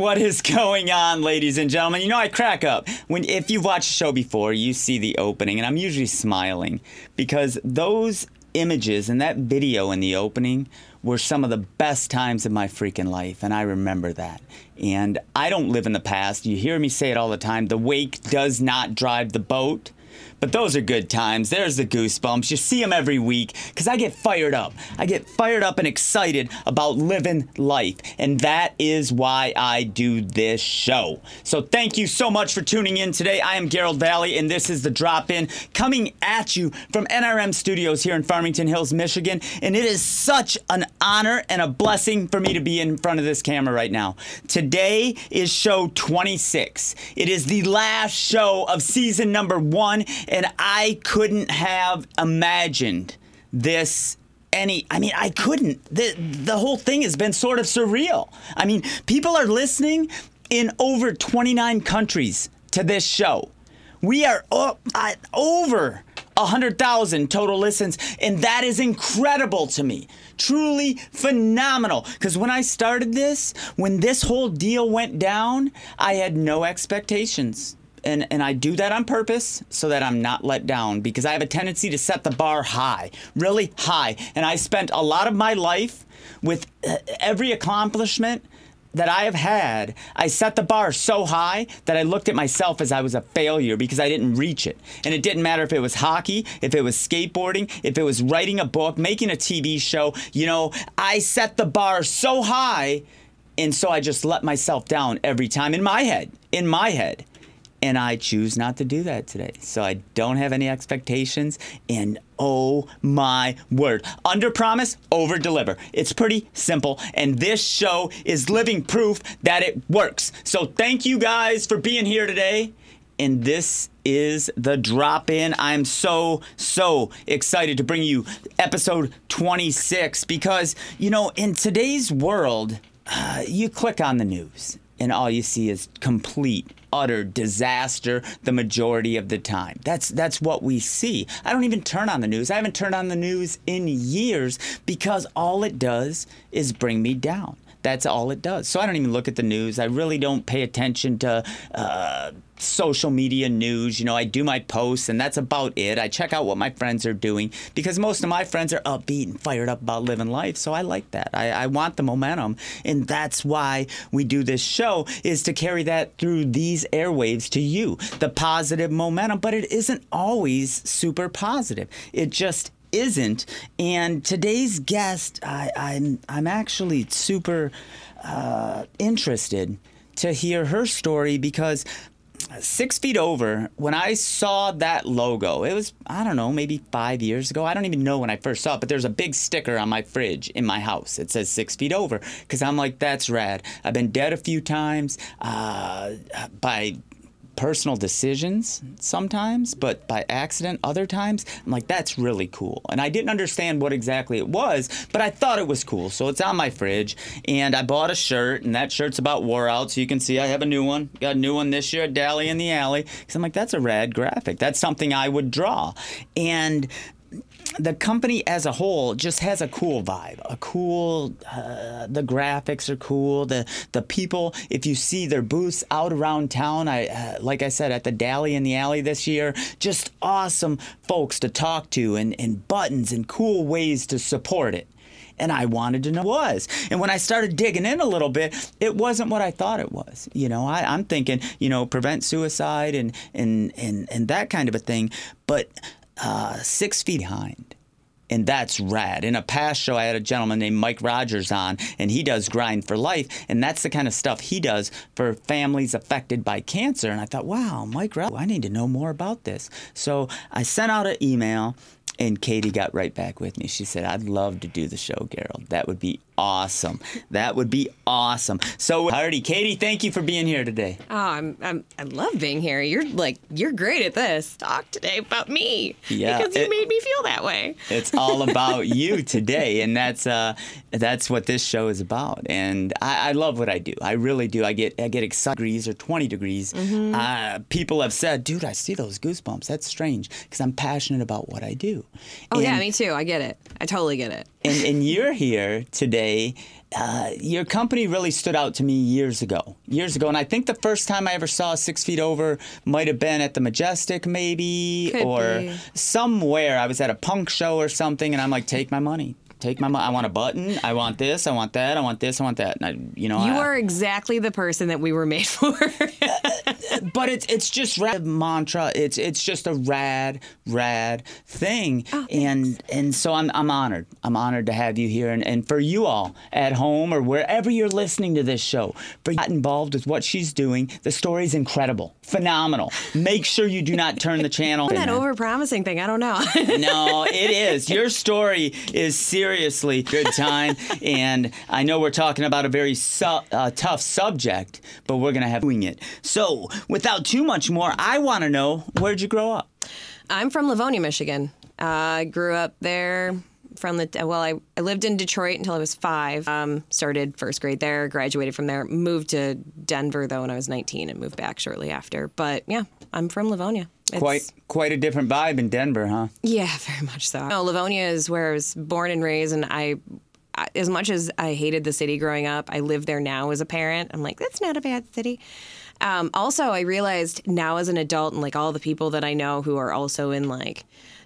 What is going on, ladies and gentlemen? You know I crack up when if you've watched the show before, you see the opening, and I'm usually smiling because those images and that video in the opening were some of the best times of my freaking life, and I remember that. And I don't live in the past. You hear me say it all the time. The wake does not drive the boat. But those are good times. There's the goosebumps. You see them every week because I get fired up. I get fired up and excited about living life. And that is why I do this show. So thank you so much for tuning in today. I am Garold Vallie, and this is The Drop In coming at you from NRM Studios here in Farmington Hills, Michigan. And it is such an honor and a blessing for me to be in front of this camera right now. Today is show 26. It is the last show of season number one and I couldn't have imagined this any I mean I couldn't the the whole thing has been sort of surreal. I mean people are listening in over 29 countries to this show. We are up, uh, over 100,000 total listens, and that is incredible to me. Truly phenomenal. Because when I started this, when this whole deal went down, I had no expectations and, and I do that on purpose so that I'm not let down because I have a tendency to set the bar high, really high. And I spent a lot of my life with uh, every accomplishment that I have had, I set the bar so high that I looked at myself as I was a failure because I didn't reach it. And it didn't matter if it was hockey, if it was skateboarding, if it was writing a book, making a TV show. You know, I set the bar so high. And so I just let myself down every time in my head, in my head. And I choose not to do that today. So I don't have any expectations. And oh my word, under promise, over deliver. It's pretty simple. And this show is living proof that it works. So thank you guys for being here today. And this is the drop in. I'm so, so excited to bring you episode 26 because, you know, in today's world, uh, you click on the news and all you see is complete utter disaster the majority of the time. That's that's what we see. I don't even turn on the news. I haven't turned on the news in years because all it does is bring me down. That's all it does. So I don't even look at the news. I really don't pay attention to uh, social media news. You know, I do my posts and that's about it. I check out what my friends are doing because most of my friends are upbeat and fired up about living life. So I like that. I, I want the momentum. And that's why we do this show is to carry that through these airwaves to you, the positive momentum. But it isn't always super positive. It just isn't. And today's guest, I, I'm, I'm actually super uh, interested to hear her story because six feet over, when I saw that logo, it was, I don't know, maybe five years ago. I don't even know when I first saw it, but there's a big sticker on my fridge in my house. It says six feet over because I'm like, that's rad. I've been dead a few times uh, by personal decisions sometimes, but by accident other times. I'm like, that's really cool. And I didn't understand what exactly it was, but I thought it was cool. So it's on my fridge. And I bought a shirt, and that shirt's about wore out. So you can see I have a new one. Got a new one this year at Dally in the Alley. Because I'm like, that's a rad graphic. That's something I would draw. And the company as a whole just has a cool vibe. A cool, uh, the graphics are cool. The the people, if you see their booths out around town, I uh, like I said at the Dally in the Alley this year, just awesome folks to talk to and, and buttons and cool ways to support it. And I wanted to know what was. And when I started digging in a little bit, it wasn't what I thought it was. You know, I, I'm thinking, you know, prevent suicide and and and and that kind of a thing. But uh, six feet behind. And that's rad. In a past show, I had a gentleman named Mike Rogers on, and he does Grind for Life. And that's the kind of stuff he does for families affected by cancer. And I thought, wow, Mike Rogers, I need to know more about this. So I sent out an email and Katie got right back with me. She said, I'd love to do the show, Garold. That would be awesome. That would be awesome. So, Hardy, Katie, thank you for being here today. Oh, I'm, I'm, I love being here. You're like, you're great at this. Talk today about me. Yeah, Because you it- made me feel that way. It's all about you today, and that's uh, that's what this show is about. And I, I love what I do. I really do. I get I get excited degrees or 20 degrees. Mm-hmm. Uh, people have said, "Dude, I see those goosebumps." That's strange because I'm passionate about what I do. Oh, yeah, me too. I get it. I totally get it. And, and you're here today. Uh, your company really stood out to me years ago. Years ago, and I think the first time I ever saw Six Feet Over might have been at the Majestic, maybe, Could or be. somewhere. I was at a punk show or something, and I'm like, "Take my money, take my money. I want a button. I want this. I want that. I want this. I want that." And I, you know, You I, are exactly the person that we were made for. but it's it's just rad mantra. It's it's just a rad rad thing, Oh, and and so I'm I'm honored. I'm honored to have you here, and, and for you all at home or wherever you're listening to this show, for you got involved with what she's doing. The story's incredible, phenomenal. Make sure you do not turn the channel. that over promising thing, I don't know. no, it is. Your story is seriously good time, and I know we're talking about a very su- uh, tough subject, but we're gonna have doing it. So, without too much more, I want to know where'd you grow up? I'm from Livonia, Michigan. Uh, I grew up there from the well. I, I lived in Detroit until I was five. Um, started first grade there, graduated from there. Moved to Denver though when I was 19, and moved back shortly after. But yeah, I'm from Livonia. It's- Quite quite a different vibe in Denver, huh? Yeah, very much so. No, Livonia is where I was born and raised, and I, I, as much as I hated the city growing up, I live there now as a parent. I'm like, that's not a bad city. Um, also, I realized now as an adult, and like all the people that I know who are also in like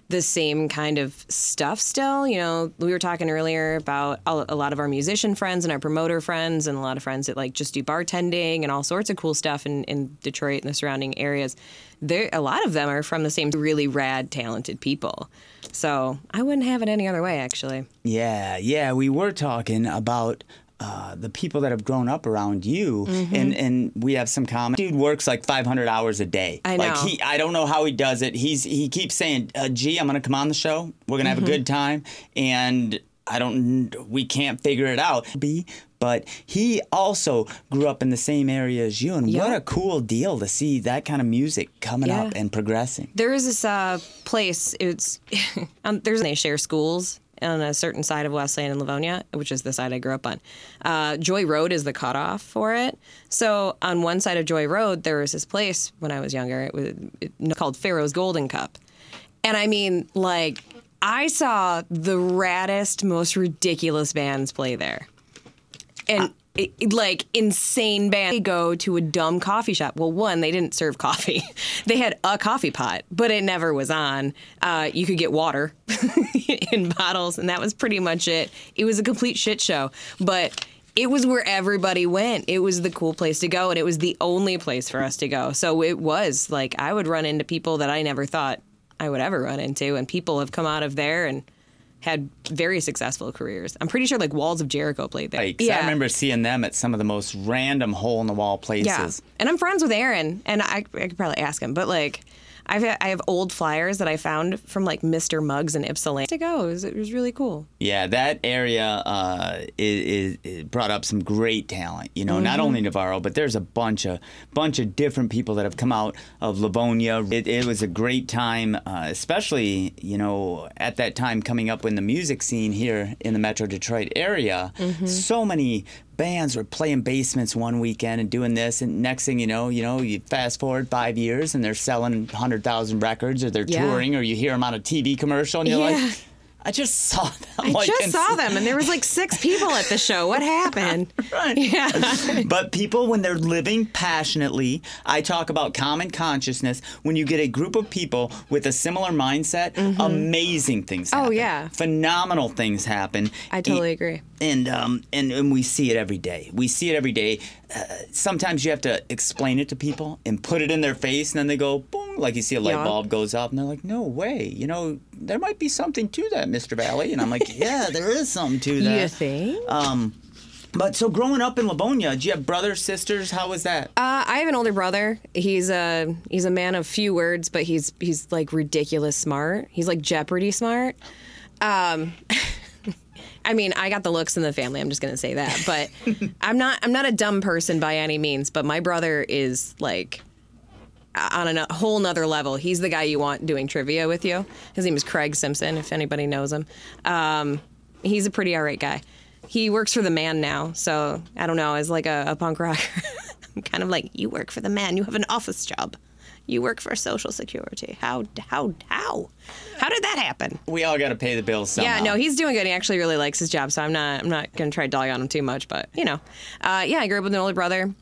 the same kind of stuff still. You know, we were talking earlier about a lot of our musician friends and our promoter friends, and a lot of friends that like just do bartending and all sorts of cool stuff in, in Detroit and the surrounding areas. There, a lot of them are from the same really rad, talented people. So I wouldn't have it any other way, actually. Yeah, yeah. We were talking about uh, the people that have grown up around you, and and we have some common. Dude works like 500 hours a day. I Like know. he, I don't know how he does it. He's he keeps saying, uh, "Gee, I'm gonna come on the show. We're gonna have a good time," and I don't. We can't figure it out. Be. But he also grew up in the same area as you, and what a cool deal to see that kind of music coming Yeah. up and progressing. There is this uh, place. It's um, there's they share schools on a certain side of Westland and Livonia, which is the side I grew up on. Uh, Joy Road is the cutoff for it. So on one side of Joy Road, there was this place when I was younger. It was it, called Pharaoh's Golden Cup, and I mean, like, I saw the raddest, most ridiculous bands play there and it- like insane band. They go to a dumb coffee shop. Well, one, they didn't serve coffee. they had a coffee pot, but it never was on. Uh, you could get water in bottles, and that was pretty much it. It was a complete shit show, but. It was where everybody went. It was the cool place to go, and it was the only place for us to go. So it was like I would run into people that I never thought I would ever run into, and people have come out of there and had very successful careers. I'm pretty sure like Walls of Jericho played there. Like, 'cause I remember seeing them at some of the most random hole in the wall places. Yeah, and I'm friends with Aaron, and I, I could probably ask him, but like. I've, I have old flyers that I found from like Mr. Muggs and Ypsilanti. To go, it was, it was really cool. Yeah, that area uh, is, is brought up some great talent. You know, Mm-hmm. not only Navarro, but there's a bunch of bunch of different people that have come out of Livonia. It, it was a great time, uh, especially you know at that time coming up in the music scene here in the Metro Detroit area. Mm-hmm. So many bands were playing basements one weekend and doing this, and next thing you know, you know, you fast forward five years and they're selling hundred thousand records, or they're Yeah. touring, or you hear them on a TV commercial, and you're Yeah. like. I just saw them. I like, just saw them, and there was like six people at the show. What happened? Right. Yeah. But people, when they're living passionately, I talk about common consciousness. When you get a group of people with a similar mindset, amazing things happen. Mm-hmm. Oh, yeah. Phenomenal things happen. I totally agree. And, um, and, and we see it every day. We see it every day. Uh, sometimes you have to explain it to people and put it in their face, and then they go, boom, like you see a light Yeah. bulb goes up, and they're like, no way. You know, there might be something to that, Mr. Vallie. And I'm like, yeah, there is something to that. You think? Um, but so growing up in Livonia, do you have brothers, sisters? How was that? Uh, I have an older brother. He's a he's a man of few words, but he's he's like ridiculous smart. He's like Jeopardy smart. Um, I mean, I got the looks in the family. I'm just gonna say that, but I'm not I'm not a dumb person by any means. But my brother is like on a whole nother level. He's the guy you want doing trivia with you. His name is Craig Simpson, if anybody knows him. Um, he's a pretty alright guy. He works for the man now, so I don't know. As like a, a punk rocker, I'm kind of like, you work for the man. You have an office job. You work for Social Security. How how how how did that happen? We all got to pay the bills somehow. Yeah, no, he's doing good. He actually really likes his job, so I'm not I'm not gonna try to dog on him too much. But you know, uh, yeah, I grew up with an older brother.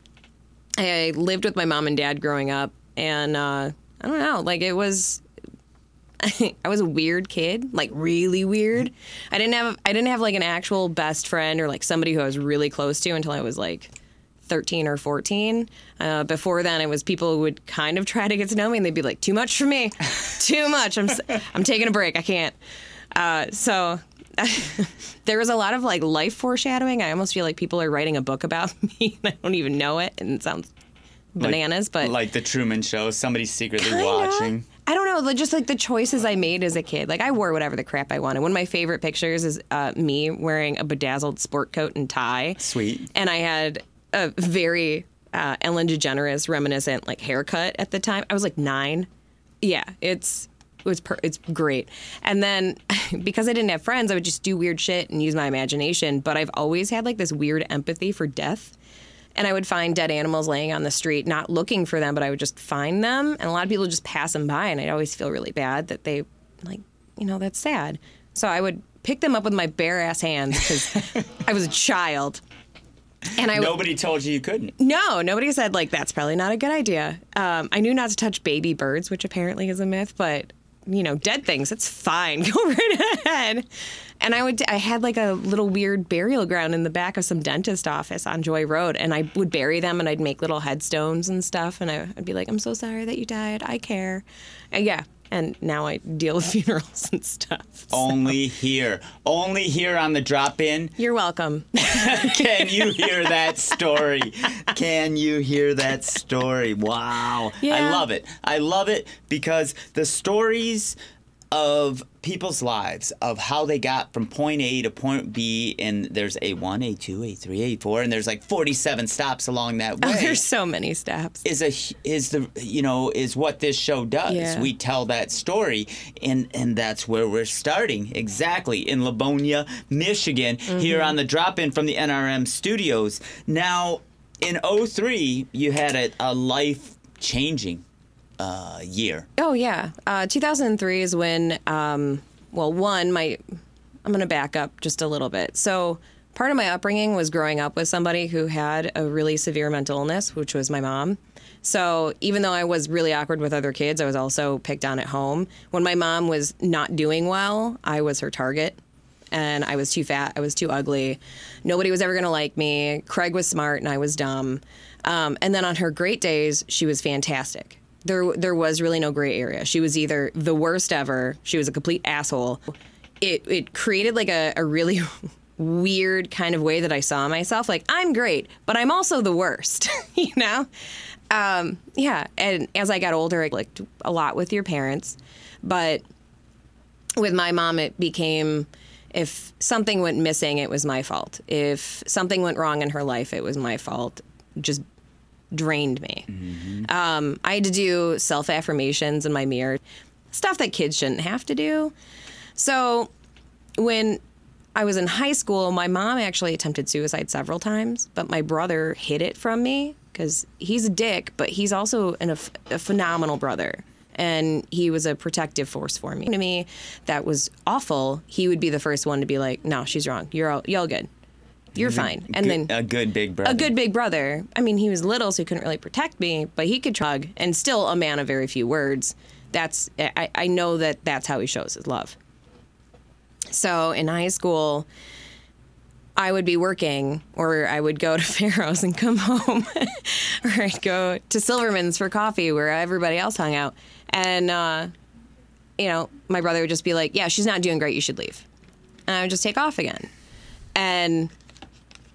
I lived with my mom and dad growing up, and uh, I don't know, like it was. I was a weird kid, like really weird. I didn't have I didn't have like an actual best friend or like somebody who I was really close to until I was like 13 or 14. Uh, before then, it was people who would kind of try to get to know me, and they'd be like, "Too much for me, too much. I'm I'm taking a break. I can't." Uh, so there was a lot of like life foreshadowing. I almost feel like people are writing a book about me, and I don't even know it, and it sounds Like- bananas, but like the Truman Show, somebody's secretly Kinda. watching. I don't know, just like the choices I made as a kid. Like I wore whatever the crap I wanted. One of my favorite pictures is uh, me wearing a bedazzled sport coat and tie. Sweet. And I had a very uh, Ellen DeGeneres reminiscent like haircut at the time. I was like nine. Yeah, it's it was per- it's great. And then because I didn't have friends, I would just do weird shit and use my imagination. But I've always had like this weird empathy for death. And I would find dead animals laying on the street, not looking for them, but I would just find them. And a lot of people just pass them by, and I'd always feel really bad that they, like, you know, that's sad. So I would pick them up with my bare ass hands because I was a child. And I Nobody told you you couldn't. no, nobody said like that's probably not a good idea. Um, I knew not to touch baby birds, which apparently is a myth, but you know, dead things, it's fine. Go right ahead. And I would, I had like a little weird burial ground in the back of some dentist office on Joy Road, and I would bury them, and I'd make little headstones and stuff, and I, I'd be like, "I'm so sorry that you died. I care." And yeah, and now I deal with funerals and stuff. So- Only here. Only here on the drop in. You're welcome. Can you hear that story? Can you hear that story? Wow. I love it. I love it because the stories of people's lives of how they got from point A to point B and there's A1, A2, A3, A4 and there's like 47 stops along that way. Oh, there's so many stops. is a is the you know is what this show does. Yeah. We tell that story, and and that's where we're starting exactly in Livonia, Michigan, here Mm-hmm. on the drop in from the NRM studios. Now, in 03, you had a, a life changing uh, year. Oh yeah, uh, 2003 is when. Um, well, one, my I'm going to back up just a little bit. So part of my upbringing was growing up with somebody who had a really severe mental illness, which was my mom. So even though I was really awkward with other kids, I was also picked on at home. When my mom was not doing well, I was her target. And I was too fat. I was too ugly. Nobody was ever going to like me. Craig was smart and I was dumb. Um, and then on her great days, she was fantastic. There, there was really no gray area. She was either the worst ever. She was a complete asshole. It, it created like a, a really weird kind of way that I saw myself. Like I'm great, but I'm also the worst. you know? Um, yeah. And as I got older, I clicked a lot with your parents, but with my mom, it became if something went missing, it was my fault. If something went wrong in her life, it was my fault. Just drained me. Um, I had to do self affirmations in my mirror, stuff that kids shouldn't have to do. So when I was in high school, my mom actually attempted suicide several times, but my brother hid it from me because he's a dick, but he's also an, a, a phenomenal brother. And he was a protective force for me. To me, that was awful. He would be the first one to be like, "No, she's wrong. You're all, you're all good. You're fine." And Good- then a good big brother. a good big brother. I mean, he was little, so he couldn't really protect me, but he could chug, and still a man of very few words. That's I, I know that that's how he shows his love. So in high school, I would be working, or I would go to Pharaoh's and come home, or I'd go to Silverman's for coffee, where everybody else hung out, and uh, you know, my brother would just be like, "Yeah, she's not doing great. You should leave," and I would just take off again, and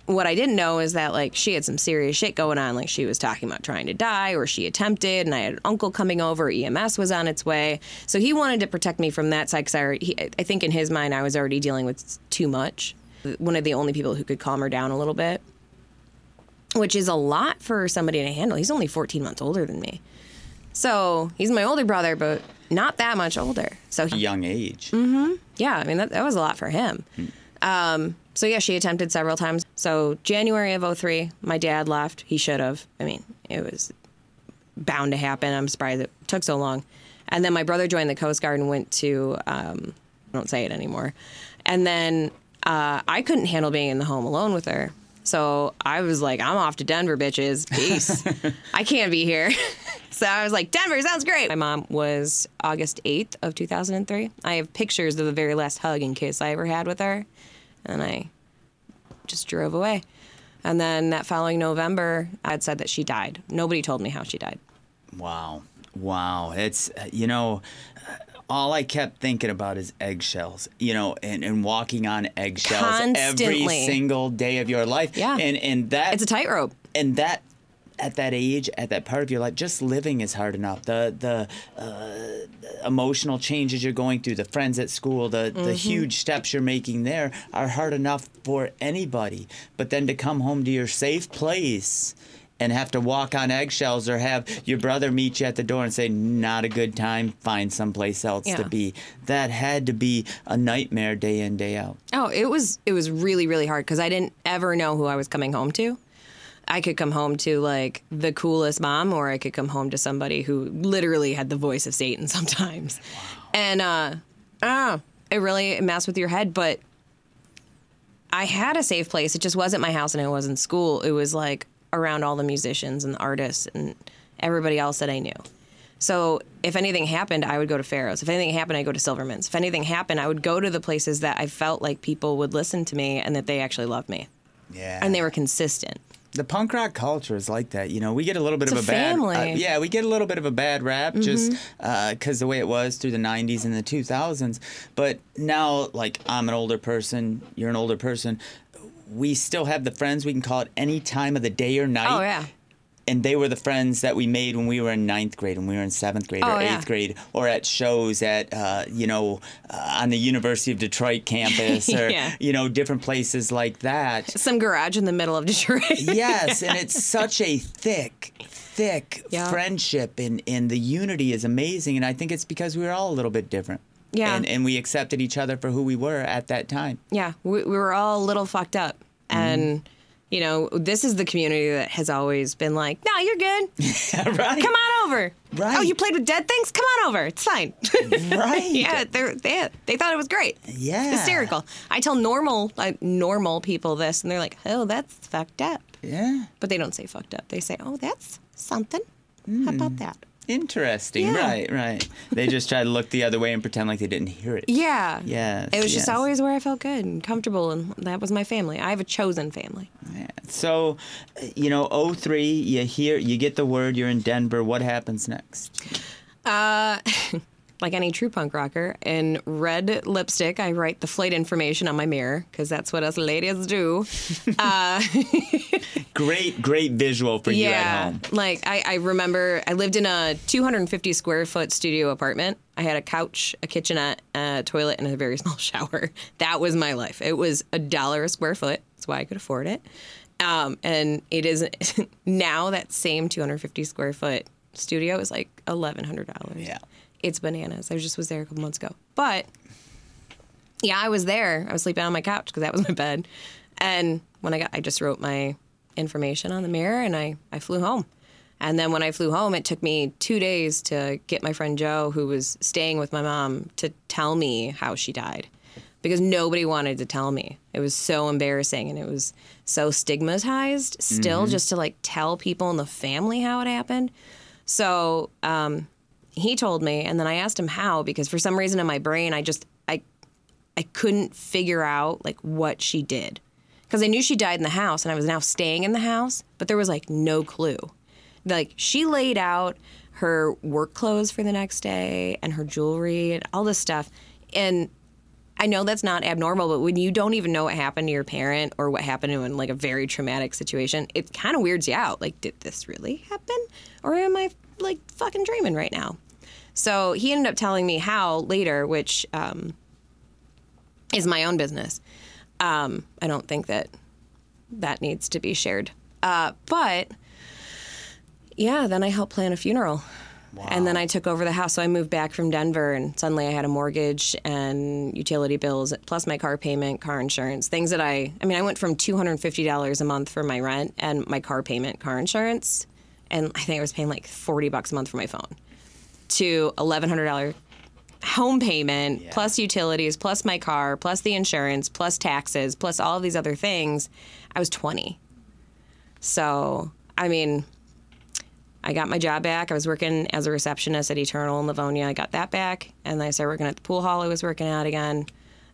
what I didn't know is that like she had some serious shit going on. Like she was talking about trying to die, or she attempted, and I had an uncle coming over. EMS was on its way, so he wanted to protect me from that side because I, already- he- I think in his mind I was already dealing with too much. One of the only people who could calm her down a little bit, which is a lot for somebody to handle. He's only 14 months older than me, so he's my older brother, but not that much older. So he, young age. Mm-hmm. yeah, I mean that, that was a lot for him. Um, so yeah, she attempted several times. So January of 03, my dad left. He should have. I mean, it was bound to happen. I'm surprised it took so long. And then my brother joined the Coast Guard and went to, um, I don't say it anymore. And then uh, I couldn't handle being in the home alone with her. So I was like, I'm off to Denver, bitches. Peace. I can't be here. so I was like, Denver sounds great. My mom was August 8th of 2003. I have pictures of the very last hug and kiss I ever had with her. And I just drove away. And then that following November, I had said that she died. Nobody told me how she died. Wow. Wow. It's, uh, you know, uh, all I kept thinking about is eggshells, you know, and, and walking on eggshells every single day of your life. Yeah. And, and that, It's a tightrope. and that, at that age, at that part of your life, just living is hard enough. The the uh, emotional changes you're going through, the friends at school, the Mm-hmm. the huge steps you're making there are hard enough for anybody. But then to come home to your safe place and have to walk on eggshells or have your brother meet you at the door and say not a good time find someplace else to be that had to be a nightmare day in day out Oh, it was it was really really hard because I didn't ever know who I was coming home to. I could come home to like the coolest mom, or I could come home to somebody who literally had the voice of Satan sometimes. And uh, oh, it really messed with your head. But I had a safe place. It just wasn't my house, and it wasn't school. It was like around all the musicians and the artists and everybody else that I knew. So if anything happened, I would go to Pharaoh's. If anything happened, I'd go to Silverman's. If anything happened, I would go to the places that I felt like people would listen to me and that they actually loved me. yeah And they were consistent. The punk rock culture is like that. You know, we get a little bit It's of a a, bad, family. Mm-hmm. uh, yeah, we get a little bit of a bad rap just because the way it was through the '90s and the 2000s. But now, like, I'm an older person, you're an older person. We still have the friends we can call at any time of the day or night. Oh, yeah. And they were the friends that we made when we were in ninth grade, when we were in seventh grade Oh, or eighth yeah. grade, or at shows at, uh, you know, uh, on the University of Detroit campus, or Yeah. you know, different places like that Some garage in the middle of Detroit. yes, and it's such a thick, thick Yeah. friendship, and and the unity is amazing. And I think it's because we were all a little bit different. Yeah. and, and we accepted each other for who we were at that time. yeah, we, we were all a little fucked up. And, you know, this is the community that has always been like, no, you're good. right, Come on over. Right. Oh, you played with dead things? Come on over. It's fine. right, yeah, they they thought it was great. Yeah. hysterical. I tell normal like normal people this, and they're like, "Oh, that's fucked up," yeah. but they don't say fucked up. They say, "Oh, that's something." How about hmm. that? Interesting, Yeah. right, right. They just try to look the other way and pretend like they didn't hear it. Yeah. Yes, It was just always where I felt good and comfortable, and that was my family. I have a chosen family. Yeah. So, uh, you know, 03, you hear, you get the word you're in Denver. What happens next? Like any true punk rocker, in red lipstick, I write the flight information on my mirror because that's what us ladies do. Great, great visual for you at yeah, home. like I, I remember I lived in a 250 square foot studio apartment. I had a couch, a kitchenette, a toilet, and a very small shower. That was my life. It was a dollar a square foot. That's why I could afford it. Um, and it is now that same 250 square foot studio is like $1,100. Yeah. It's bananas. I just was there a couple months ago. But yeah, I was there. I was sleeping on my couch because that was my bed. And when I got, I just wrote my information on the mirror and I, I flew home. And then when I flew home, it took me two days to get my friend Joe, who was staying with my mom, to tell me how she died. Because nobody wanted to tell me. It was so embarrassing and it was so stigmatized still just to like tell people in the family how it happened. So um, he told me, and then I asked him how because for some reason in my brain, I just I I couldn't figure out like what she did because I knew she died in the house, and I was now staying in the house, but there was like no clue. Like she laid out her work clothes for the next day and her jewelry and all this stuff, and I know that's not abnormal, but when you don't even know what happened to your parent or what happened in like a very traumatic situation, it kind of weirds you out. Like, did this really happen? Or am I like fucking dreaming right now? So he ended up telling me how later, which um, is my own business. Um, I don't think that that needs to be shared. Uh, but yeah, then I helped plan a funeral. And then I took over the house. So I moved back from Denver, and suddenly I had a mortgage and utility bills, plus my car payment, car insurance, things that I, I mean, I went from $250 a month for my rent and my car payment, car insurance. and I think I was paying like forty bucks a month for my phone, to eleven hundred dollar home payment Yeah. plus utilities plus my car plus the insurance plus taxes plus all of these other things. I was twenty. So I mean, I got my job back. I was working as a receptionist at Eternal in Livonia. I got that back, and then I started working at the pool hall I was working at again,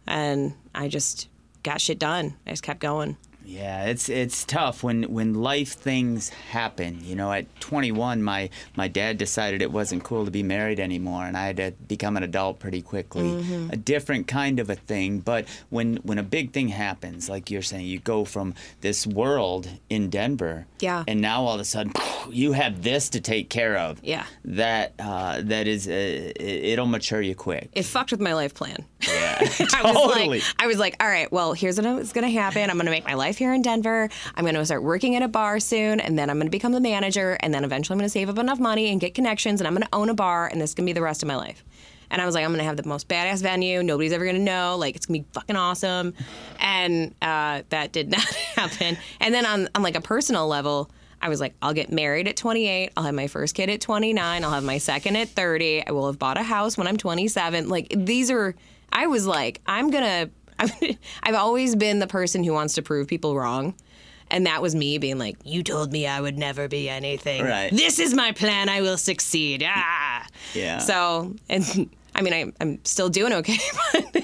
and I just got shit done. I just kept going. Yeah, it's it's tough when when life things happen. You know, at 21, my my dad decided it wasn't cool to be married anymore, and I had to become an adult pretty quickly. Mm-hmm. A different kind of a thing. But when when a big thing happens, like you're saying, you go from this world in Denver, Yeah. and now all of a sudden you have this to take care of. Yeah. that uh, that is uh, it, it'll mature you quick. It fucked with my life plan. Yeah, I was totally. like, I was like, all right, well, here's what's going to happen. I'm going to make my life here in Denver. I'm going to start working at a bar soon, and then I'm going to become the manager, and then eventually I'm going to save up enough money and get connections, and I'm going to own a bar, and this is going to be the rest of my life. And I was like, I'm going to have the most badass venue. Nobody's ever going to know. Like, it's going to be fucking awesome. And uh, that did not happen. And then on, on like a personal level, I was like, I'll get married at 28. I'll have my first kid at 29. I'll have my second at 30. I will have bought a house when I'm 27. Like, these are, I was like, I'm to, I've always been the person who wants to prove people wrong. And that was me being like, you told me I would never be anything. Right. This is my plan. I will succeed. Ah. Yeah. So, and I mean, I, I'm still doing okay, but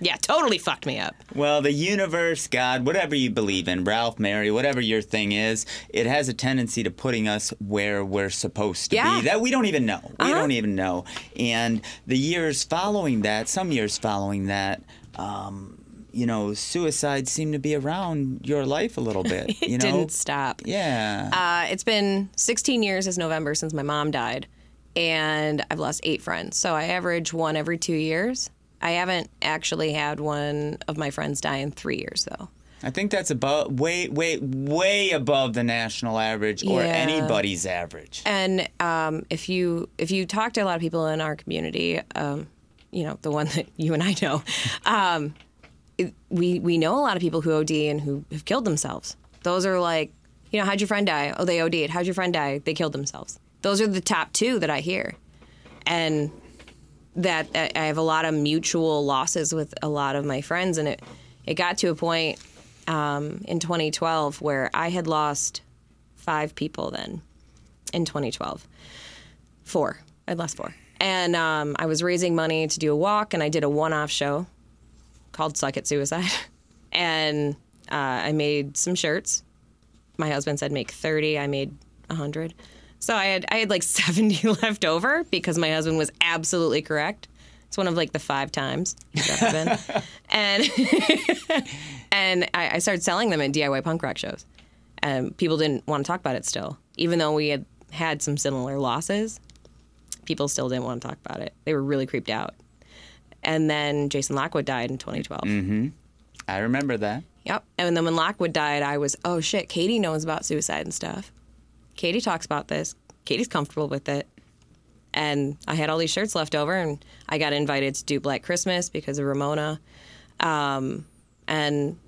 yeah, totally fucked me up. Well, the universe, God, whatever you believe in, Ralph, Mary, whatever your thing is, it has a tendency to putting us where we're supposed to Yeah. be. That we don't even know. We Uh-huh. don't even know. And the years following that, some years following that, um, you know, suicide seemed to be around your life a little bit. You It know, didn't stop. yeah. Uh, it's been 16 years this November since my mom died, and I've lost eight friends. So I average one every two years. I haven't actually had one of my friends die in three years, though. I think that's above, way, way, way above the national average or Yeah. anybody's average. And um, if you if you talk to a lot of people in our community, um, you know the one that you and I know, um, it- we we know a lot of people who OD and who have killed themselves. Those are like, you know, how'd your friend die? Oh, they OD'd. How'd your friend die? They killed themselves. Those are the top two that I hear, and that I have a lot of mutual losses with a lot of my friends, and it it got to a point um, in 2012 where I had lost five people then in 2012. Four. I'd lost four. And um, I was raising money to do a walk, and I did a one off show called Suck It Suicide. and uh, I made some shirts. My husband said make 30, I made 100. So I had I had like 70 left over because my husband was absolutely correct. It's one of like the five times he's ever been. and and I, I started selling them at DIY punk rock shows. And people didn't want to talk about it still. Even though we had had some similar losses, people still didn't want to talk about it. They were really creeped out. And then Jason Lockwood died in 2012. Mm-hmm. I remember that. Yep. And then when Lockwood died, I was, oh shit, Katie knows about suicide and stuff. Katie talks about this. Katie's comfortable with it. And I had all these shirts left over, and I got invited to do Black Christmas because of Ramona. Um, and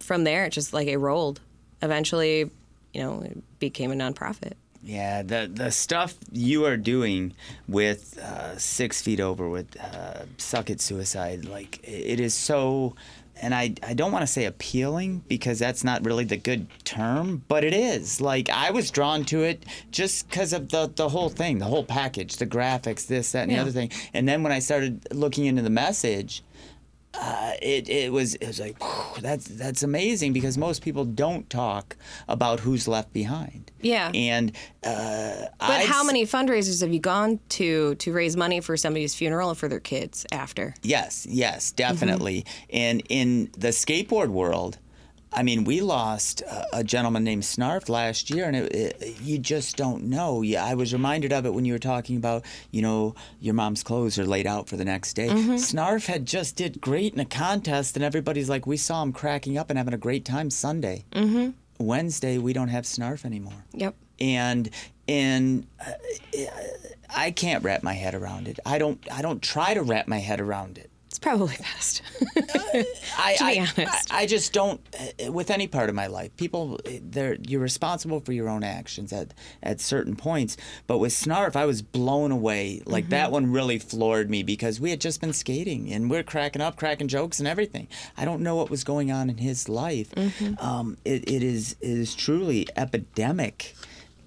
from there, it just like it rolled. Eventually, you know, it became a nonprofit. Yeah, the the stuff you are doing with uh, Six Feet Over with uh, Suck It Suicide, like it is so, and I I don't want to say appealing because that's not really the good term, but it is. Like I was drawn to it just because of the the whole thing, the whole package, the graphics, this, that, and the other thing, and then when I started looking into the message. Uh, it, it was it was like "Whew, that's that's amazing because most people don't talk about who's left behind. Yeah. And uh, But how many fundraisers have you gone to to raise money for somebody's funeral or for their kids after? Yes, yes, definitely. And in the skateboard world, I mean, we lost a, a gentleman named Snarf last year, and it, it, you just don't know. Yeah, I was reminded of it when you were talking about, you know, your mom's clothes are laid out for the next day. Snarf had just did great in a contest, and everybody's like, we saw him cracking up and having a great time Sunday. Mm-hmm. Wednesday, we don't have Snarf anymore Yep. and and uh, I can't wrap my head around it. I don't I don't try to wrap my head around it. It's probably best. I, to be I, honest. I, I just don't uh, with any part of my life. People, they're you're responsible for your own actions at at certain points. But with Snarf, I was blown away. Like Mm-hmm. that one really floored me because we had just been skating and we're cracking up, cracking jokes and everything. I don't know what was going on in his life. Mm-hmm. Um, it, it is it is truly epidemic.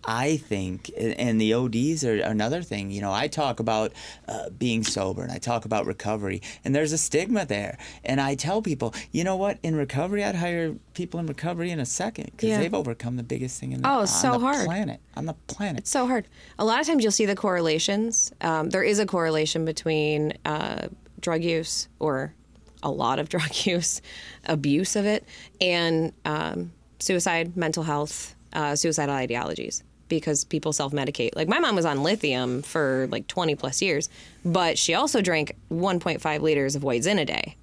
I think, and the ODs are another thing. You know, I talk about uh, being sober and I talk about recovery, and there's a stigma there. And I tell people, you know what? In recovery, I'd hire people in recovery in a second because Yeah. they've overcome the biggest thing in the, Oh, on so the hard. planet. On the planet. It's so hard. A lot of times you'll see the correlations. Um, there is a correlation between uh, drug use or a lot of drug use, abuse of it, and um, suicide, mental health, uh, suicidal ideologies. Because people self medicate. Like my mom was on lithium for like 20 plus years, but she also drank 1.5 liters of white Zin a day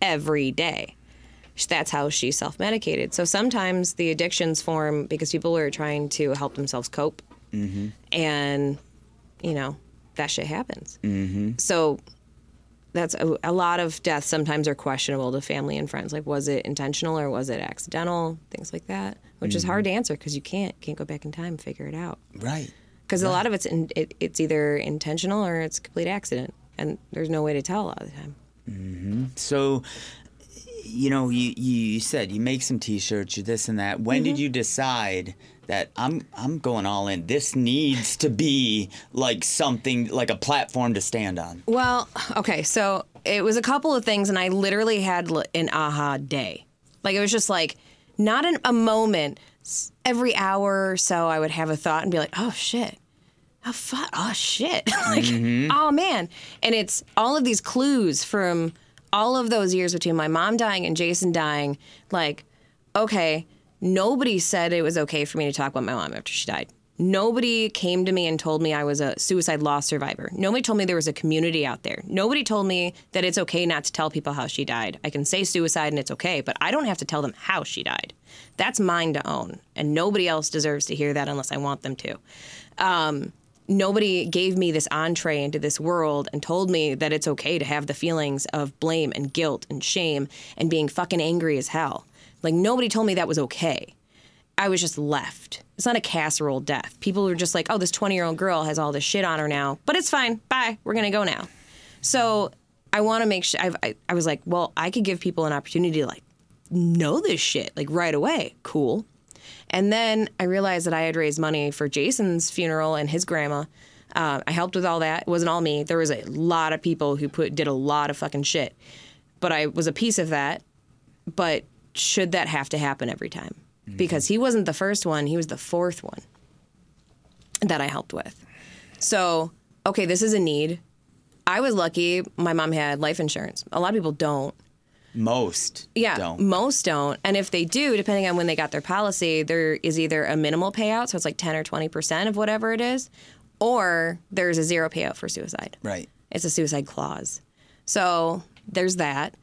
every day. That's how she self medicated. So sometimes the addictions form because people are trying to help themselves cope. And, you know, that shit happens. Mm-hmm. So that's a, a lot of deaths sometimes are questionable to family and friends. Like, was it intentional or was it accidental? Things like that, which is hard to answer because you can't can't go back in time and figure it out. Right. Because a lot of it's in, it, it's either intentional or it's a complete accident, and there's no way to tell a lot of the time. So, you know, you, you, you said you make some T-shirts, you this and that. When Mm-hmm. did you decide that I'm I'm going all in? This needs to be like something like a platform to stand on. Well, okay, so it was a couple of things, and I literally had an aha day. Like it was just like not an, a moment. Every hour or so, I would have a thought and be like, "Oh shit." Oh fuck! Oh shit! like, mm-hmm. oh man! And it's all of these clues from all of those years between my mom dying and Jason dying. Like, okay, nobody said it was okay for me to talk about my mom after she died. Nobody came to me and told me I was a suicide loss survivor. Nobody told me there was a community out there. Nobody told me that it's okay not to tell people how she died. I can say suicide and it's okay, but I don't have to tell them how she died. That's mine to own, and nobody else deserves to hear that unless I want them to. Um, nobody gave me this entree into this world and told me that it's okay to have the feelings of blame and guilt and shame and being fucking angry as hell. Like nobody told me that was okay. I was just left. It's not a casserole death. People were just like, "Oh, this 20-year-old girl has all this shit on her now, but it's fine. Bye. We're going to go now." So, I want to make sure I I was like, "Well, I could give people an opportunity to like know this shit like right away." Cool. And then I realized that I had raised money for Jason's funeral and his grandma. Uh, I helped with all that. It wasn't all me. There was a lot of people who put did a lot of fucking shit, but I was a piece of that. But should that have to happen every time? Mm-hmm. Because he wasn't the first one; he was the fourth one that I helped with. So, okay, this is a need. I was lucky. My mom had life insurance. A lot of people don't. Most Yeah, don't. most don't. And if they do, depending on when they got their policy, there is either a minimal payout, so it's like 10 or 20% of whatever it is, or there's a zero payout for suicide. Right. It's a suicide clause. So there's that.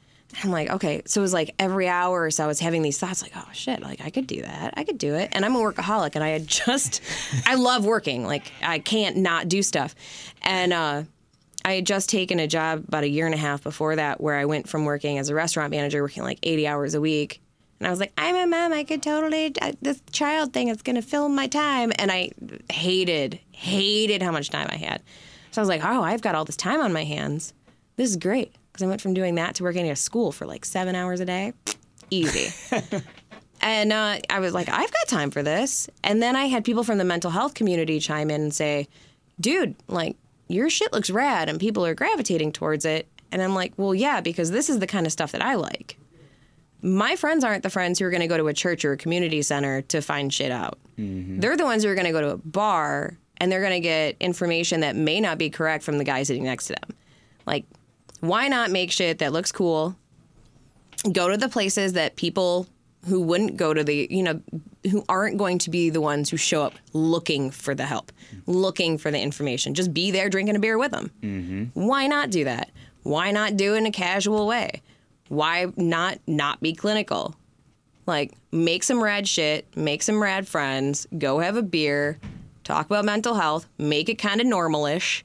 I'm like, okay. So it was like every hour or so, I was having these thoughts like, oh shit, like I could do that. I could do it. And I'm a workaholic and I had just, I love working. Like I can't not do stuff. And, uh, I had just taken a job about a year and a half before that where I went from working as a restaurant manager, working like 80 hours a week. And I was like, I'm a mom. I could totally, I, this child thing is going to fill my time. And I hated, hated how much time I had. So I was like, oh, I've got all this time on my hands. This is great. Because I went from doing that to working at a school for like seven hours a day. Easy. and uh, I was like, I've got time for this. And then I had people from the mental health community chime in and say, dude, like, your shit looks rad and people are gravitating towards it. And I'm like, well, yeah, because this is the kind of stuff that I like. My friends aren't the friends who are going to go to a church or a community center to find shit out. They're the ones who are going to go to a bar and they're going to get information that may not be correct from the guy sitting next to them. Like, why not make shit that looks cool? Go to the places that people who wouldn't go to the, you know, who aren't going to be the ones who show up looking for the help, looking for the information. Just be there drinking a beer with them. Mm-hmm. Why not do that? Why not do it in a casual way? Why not not be clinical? Like, make some rad shit, make some rad friends, go have a beer, talk about mental health, make it kind of normalish,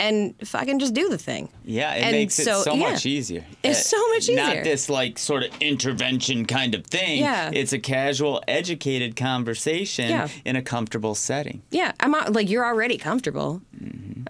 and fucking just do the thing. Yeah, it And makes it so, so- yeah. much easier. It's Uh, so much easier. Not this like sort of intervention kind of thing. Yeah. It's a casual, educated conversation Yeah. in a comfortable setting. Yeah, I'm not, like you're already comfortable.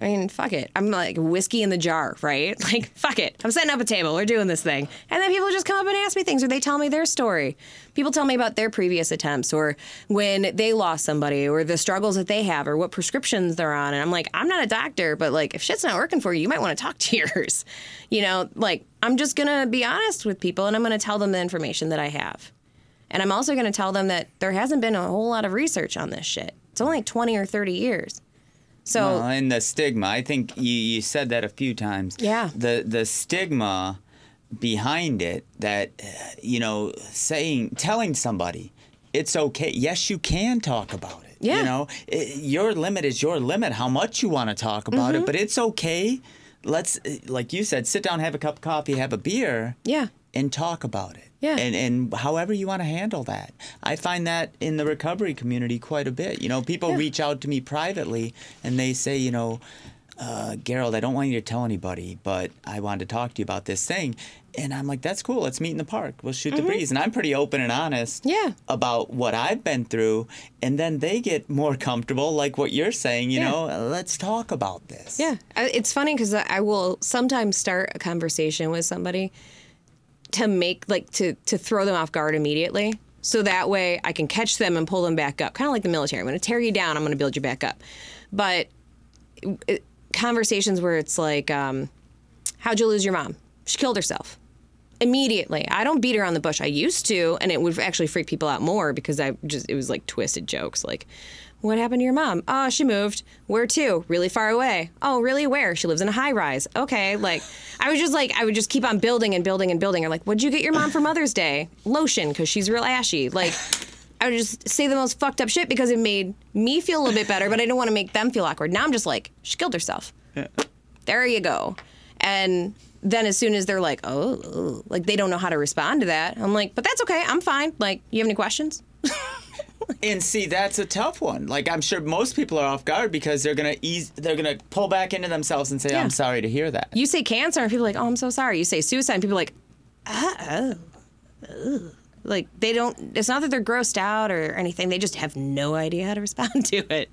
I mean, fuck it. I'm like whiskey in the jar, right? Like, fuck it. I'm setting up a table. We're doing this thing. And then people just come up and ask me things or they tell me their story. People tell me about their previous attempts or when they lost somebody or the struggles that they have or what prescriptions they're on. And I'm like, I'm not a doctor, but like, if shit's not working for you, you might want to talk to yours. You know, like, I'm just going to be honest with people and I'm going to tell them the information that I have. And I'm also going to tell them that there hasn't been a whole lot of research on this shit. It's only like 20 or 30 years. So, Well, and the stigma. I think you, you said that a few times. Yeah. The the stigma behind it that uh, you know saying telling somebody it's okay. Yes, you can talk about it. Yeah. You know, it, your limit is your limit. How much you want to talk about Mm-hmm. it, but it's okay. Let's uh, like you said, sit down, have a cup of coffee, have a beer. yeah. and talk about it. Yeah. And and however you want to handle that. I find that in the recovery community quite a bit. You know, people Yeah. reach out to me privately and they say, you know, uh, Garold, I don't want you to tell anybody, but I wanted to talk to you about this thing. And I'm like, that's cool. Let's meet in the park. We'll shoot the breeze. And I'm pretty open and honest Mm-hmm. Yeah. about what I've been through. And then they get more comfortable, like what you're saying, you Yeah. know, let's talk about this. Yeah. It's funny because I will sometimes start a conversation with somebody to make, like, to, to throw them off guard immediately. So that way I can catch them and pull them back up. Kind of like the military. I'm going to tear you down, I'm going to build you back up. But it, conversations where it's like, um, how'd you lose your mom? She killed herself. Immediately. I don't beat around the bush. I used to, and it would actually freak people out more because I just, it was like twisted jokes. Like, what happened to your mom? Oh, she moved. Where to? Really far away. Oh, really? Where? She lives in a high rise. Okay. Like, I was just like, I would just keep on building and building and building. Or like, what'd you get your mom for Mother's Day? Lotion, because she's real ashy. Like, I would just say the most fucked up shit because it made me feel a little bit better, but I didn't want to make them feel awkward. Now I'm just like, she killed herself. There you go. And then as soon as they're like, oh, oh," like they don't know how to respond to that, I'm like, but that's okay. I'm fine. Like, you have any questions? And see, that's a tough one. Like I'm sure most people are off guard because they're gonna ease, they're gonna pull back into themselves and say, Yeah. "I'm sorry to hear that." You say cancer, and people are like, oh, I'm so sorry. You say suicide, and people are like, oh, oh. Like, they don't, it's not that they're grossed out or anything. They just have no idea how to respond to it.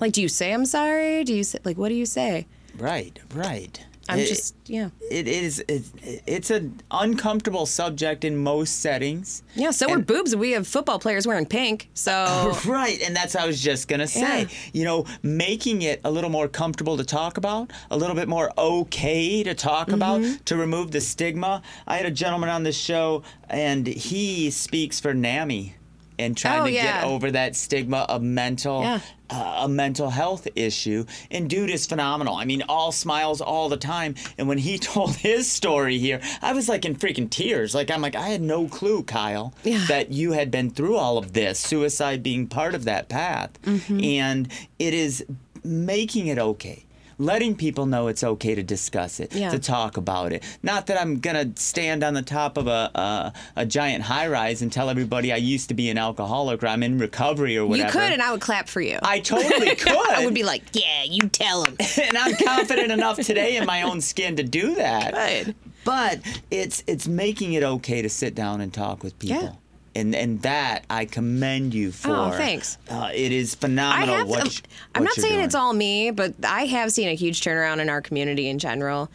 Like, do you say I'm sorry? Do you say, like, what do you say? Right, right. I'm It- just, yeah. It is. It, it's an uncomfortable subject in most settings. Yeah, so we're boobs. We have football players wearing pink. So, Right, and that's what I was just gonna say. Yeah. You know, making it a little more comfortable to talk about, a little bit more okay to talk about, Mm-hmm. to remove the stigma. I had a gentleman on the show, and he speaks for NAMI and trying Oh, to yeah. get over that stigma of mental, Yeah. uh, a mental health issue. And dude is phenomenal. I mean, all smiles all the time. And when he told his story here, I was like in freaking tears. Like I'm like, I had no clue, Kyle, Yeah. that you had been through all of this, suicide being part of that path. Mm-hmm. And it is making it okay. Letting people know it's okay to discuss it, Yeah. to talk about it. Not that I'm gonna stand on the top of a a, a giant high rise and tell everybody I used to be an alcoholic or I'm in recovery or whatever. you could, and I would clap for you. I totally could. I would be like, yeah, you tell them. and I'm confident enough today in my own skin to do that. Good. But it's it's making it okay to sit down and talk with people. Yeah. And and that I commend you for. Oh, thanks. Uh, it is I phenomenal. have. what um, you- I'm not saying doing. it's all me, but I have seen a huge turnaround in our community in general.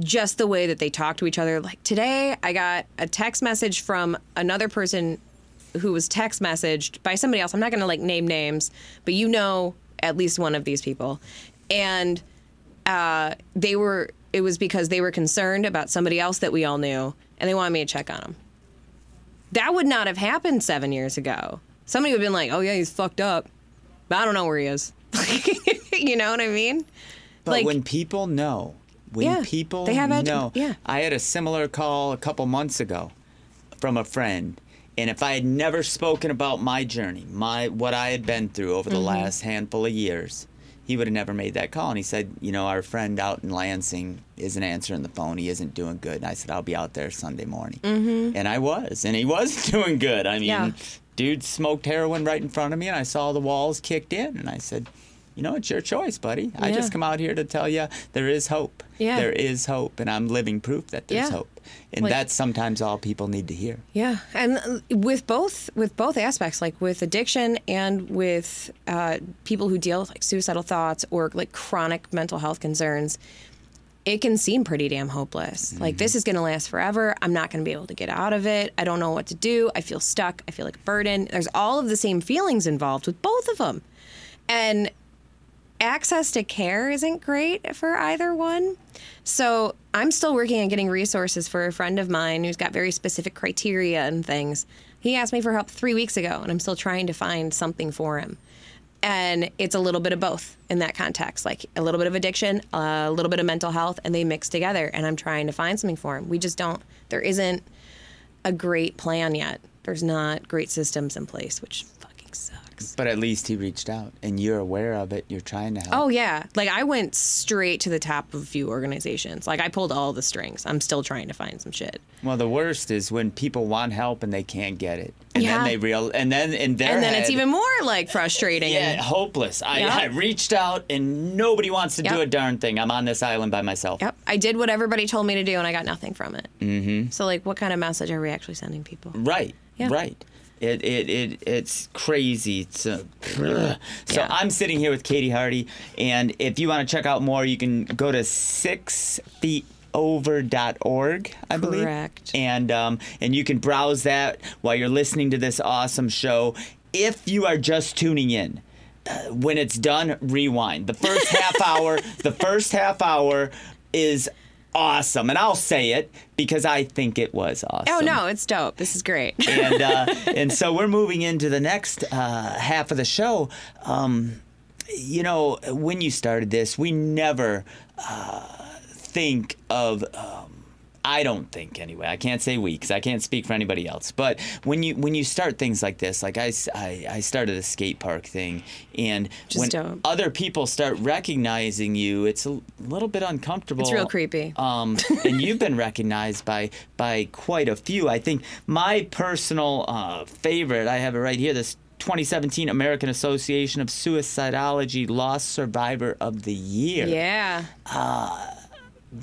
Just the way that they talk to each other. Like today, I got a text message from another person who was text messaged by somebody else. I'm not going to like name names, but you know at least one of these people, and uh, they were. It was because they were concerned about somebody else that we all knew, and they wanted me to check on them. That would not have happened seven years ago. Somebody would have been like, "Oh yeah, he's fucked up," but I don't know where he is. you know what I mean? But like- when people know, when Yeah, people they have know, yeah. I had a similar call a couple months ago from a friend, and if I had never spoken about my journey, my what I had been through over the Mm-hmm. last handful of years, he would have never made that call. And he said, you know, our friend out in Lansing isn't answering the phone. He isn't doing good. And I said, I'll be out there Sunday morning, mm-hmm. and I was, and he was doing good. I mean. Yeah. Dude smoked heroin right in front of me, and I saw the walls kicked in, and I said, you know, it's your choice, buddy. I just come out here to tell you there is hope. Yeah. There is hope, and I'm living proof that there's Yeah. hope. And Like- that's sometimes all people need to hear. Yeah, and uh, with both with both aspects, like with addiction and with uh, people who deal with like suicidal thoughts or like chronic mental health concerns, it can seem pretty damn hopeless. Like this is going to last forever. I'm not going to be able to get out of it. I don't know what to do. I feel stuck. I feel like a burden. There's all of the same feelings involved with both of them, and access to care isn't great for either one. So I'm still working on getting resources for a friend of mine who's got very specific criteria and things. He asked me for help three weeks ago, and I'm still trying to find something for him. And it's a little bit of both in that context, like a little bit of addiction, a little bit of mental health, and they mix together. And I'm trying to find something for him. We just don't, there isn't a great plan yet. There's not great systems in place, which fucking sucks. But at least he reached out, and you're aware of it. You're trying to help. Oh yeah, like I went straight to the top of a few organizations. Like I pulled all the strings. I'm still trying to find some shit. Well, the worst is when people want help and they can't get it, and Yeah. then they real, and then in their and then it's even more like frustrating. yeah, And, hopeless. I, Yeah. I reached out, and nobody wants to do a darn thing. I'm on this island by myself. yep, I did what everybody told me to do, and I got nothing from it. Mm-hmm. So like, what kind of message are we actually sending people? Right. Yeah. Right. It, it, it it's crazy. It's uh, so I'm sitting here with Katie Hardy, and if you want to check out more, you can go to six feet over.org i believe Correct. and um, and you can browse that while you're listening to this awesome show if you are just tuning in uh, when it's done rewind the first half hour the first half hour is awesome and i'll say it because i think it was awesome Oh no, it's dope. This is great. and uh, and so we're moving into the next uh, half of the show. Um, you know, when you started this, we never uh, think of. I don't think anyway. I can't say we because I can't speak for anybody else. But when you when you start things like this, like I I started a skate park thing, and is when dope. other people start recognizing you, it's a little bit uncomfortable. It's real creepy. Um, and you've been recognized by by quite a few. I think my personal uh, favorite, I have it right here. This 2017 American Association of Suicidology Lost Survivor of the Year. yeah.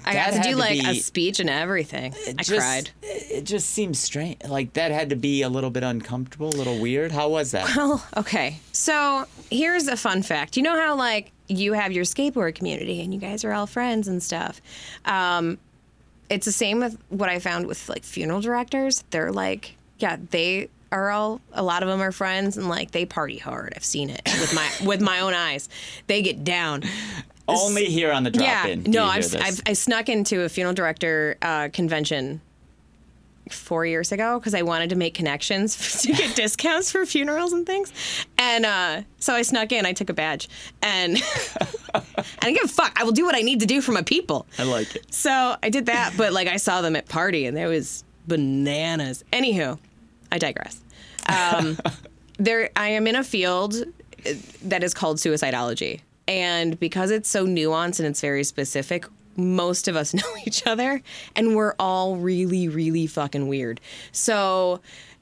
I got to do to like a speech and everything. I Just- cried. It just seems strange. Like that had to be a little bit uncomfortable, a little weird. How was that? Well, okay. So here's a fun fact. You know how like you have your skateboard community and you guys are all friends and stuff. Um, it's the same with what I found with like funeral directors. They're like, yeah, they are all. A lot of them are friends and like they party hard. I've seen it with my with my own eyes. They get down. Only here on the drop yeah. in. No, I've. I've I snuck into a funeral director uh, convention four years ago because I wanted to make connections to get discounts for funerals and things. And uh, so I snuck in. I took a badge, and I didn't give a fuck. I will do what I need to do for my people. I like it. So I did that, but like I saw them at party, and there was bananas. Anywho, I digress. Um, there, I am in a field uh, that is called suicidology, and because it's so nuanced and it's very specific. Most of us know each other, and we're all really, really fucking weird. So,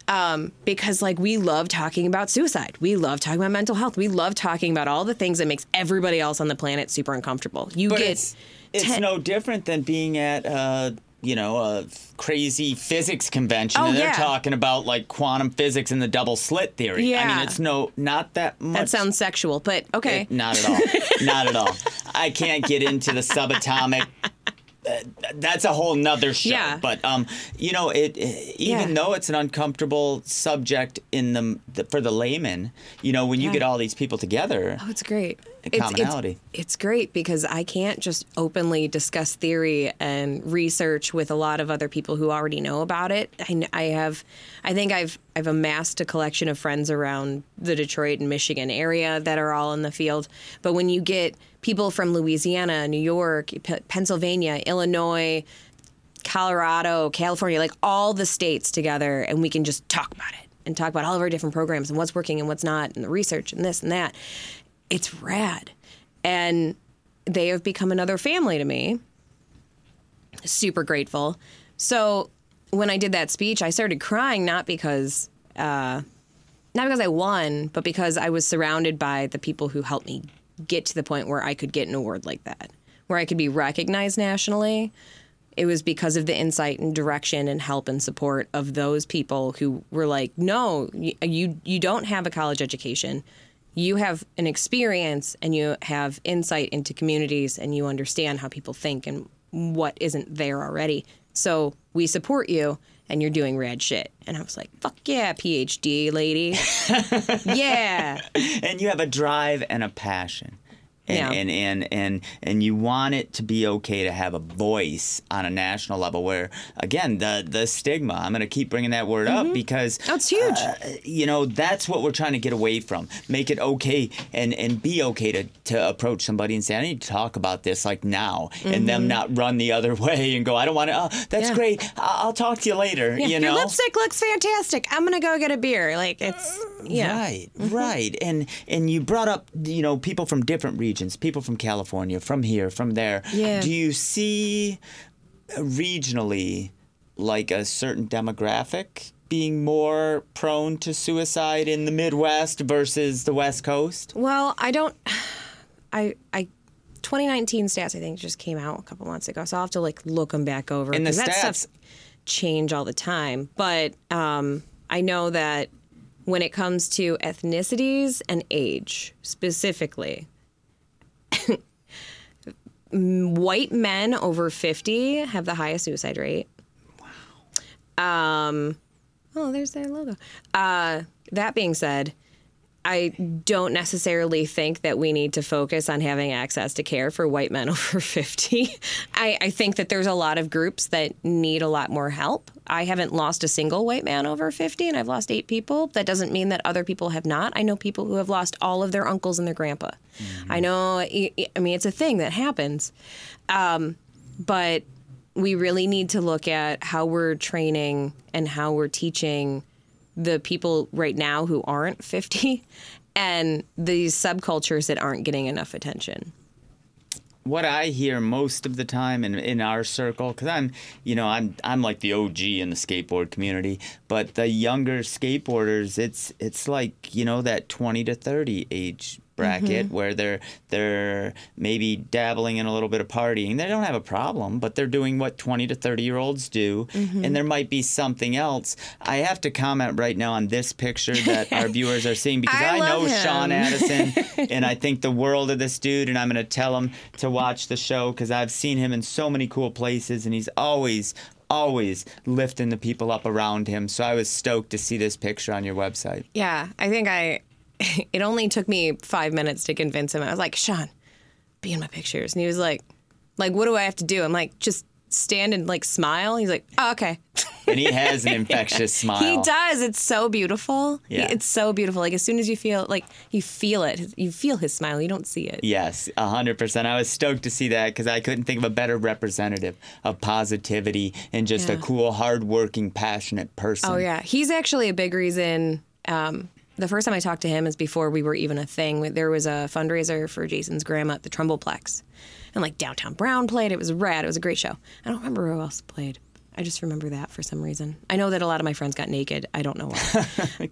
um, because like we love talking about suicide, we love talking about mental health, we love talking about all the things that makes everybody else on the planet super uncomfortable. You But get it's, it's ten- no different than being at uh, you know a crazy physics convention Oh, and they're yeah. talking about like quantum physics and the double slit theory. Yeah. I mean, it's no not that much. That sounds sexual, but okay. It- not at all. not at all. I can't get into the subatomic. Uh, that's a whole nother show. Yeah. But um, you know, it, it- even Yeah. though it's an uncomfortable subject in the, the for the layman, you know, when you get all these people together, Oh, it's great. A It's- it's- commonality. It's, great because I can't just openly discuss theory and research with a lot of other people who already know about it. I, I have, I think I've I've amassed a collection of friends around the Detroit and Michigan area that are all in the field. But when you get people from Louisiana, New York, P- Pennsylvania, Illinois, Colorado, California, like all the states together, and we can just talk about it and talk about all of our different programs and what's working and what's not, and the research and this and that. It's rad. And they have become another family to me. Super grateful. So when I did that speech, I started crying not because uh, not because I won, but because I was surrounded by the people who helped me get to the point where I could get an award like that, where I could be recognized nationally. It was because of the insight and direction and help and support of those people who were like, "No, you you don't have a college education. You have an experience and you have insight into communities and you understand how people think and what isn't there already. So we support you and you're doing rad shit." And I was like, "Fuck yeah, PhD lady, yeah." and you have a drive and a passion. And, Yeah. and, and and and you want it to be okay to have a voice on a national level where again the the stigma I'm going to keep bringing that word up because that's huge. uh, you know that's what we're trying to get away from make it okay and and be okay to to approach somebody and say I need to talk about this like now and them not run the other way and go I don't want to oh that's Mm-hmm. Yeah. great I'll, I'll talk to you later Yeah, you know Your lipstick looks fantastic. I'm gonna go get a beer. Like it's yeah. Right, right. And and you brought up, you know, people from different regions, people from California, from here, from there. Yeah. Do you see regionally like a certain demographic being more prone to suicide in the Midwest versus the West Coast? Well, I don't. I I. 2019 stats I think just came out a couple months ago, so I'll have to like look them back over. And the that stats- stuff change all the time. But um, I know that when it comes to ethnicities and age specifically, white men over 50 have the highest suicide rate. Wow. Um, oh, there's their logo. Uh, that being said, I don't necessarily think that we need to focus on having access to care for white men over 50. I, I think that there's a lot of groups that need a lot more help. I haven't lost a single white man over 50, and I've lost eight people. That doesn't mean that other people have not. I know people who have lost all of their uncles and their grandpa. I know, I I mean, it's a thing that happens. Um, but we really need to look at how we're training and how we're teaching the people right now who aren't 50 and these subcultures that aren't getting enough attention. what I hear most of the time in, in our circle, because I'm, you know, I'm I'm like the OG in the skateboard community, but the younger skateboarders, it's it's like you know that 20 to 30 age bracket mm-hmm. where they're they're maybe dabbling in a little bit of partying. They don't have a problem, but they're doing what 20 to 30 year olds do, and mm-hmm. there might be something else. I have to comment right now on this picture that our viewers are seeing because I I, know him. Sean Addison, and I think the world of this dude. And I'm going to tell him to watch the show because I've seen him in so many cool places, and he's always, always lifting the people up around him. So I was stoked to see this picture on your website. Yeah, I think I it only took me 5 minutes to convince him. I was like, "Sean, be in my pictures." And he was like, "Like what do I have to do?" I'm like, "Just stand and like smile." He's like, "Oh, okay." And he has an infectious smile. He does. It's so beautiful. Yeah. It's so beautiful. Like as soon as you feel like you feel it, you feel his smile. You don't see it. Yes, hundred percent. I was stoked to see that because I couldn't think of a better representative of positivity and just a Yeah. cool, hardworking, passionate person. Oh yeah, he's actually a big reason. Um, the first time I talked to him is before we were even a thing. There was a fundraiser for Jason's grandma at the Trumbullplex, and like Downtown Brown played. It was rad. It was a great show. I don't remember who else played. I just remember that for some reason. I know that a lot of my friends got naked. I don't know why.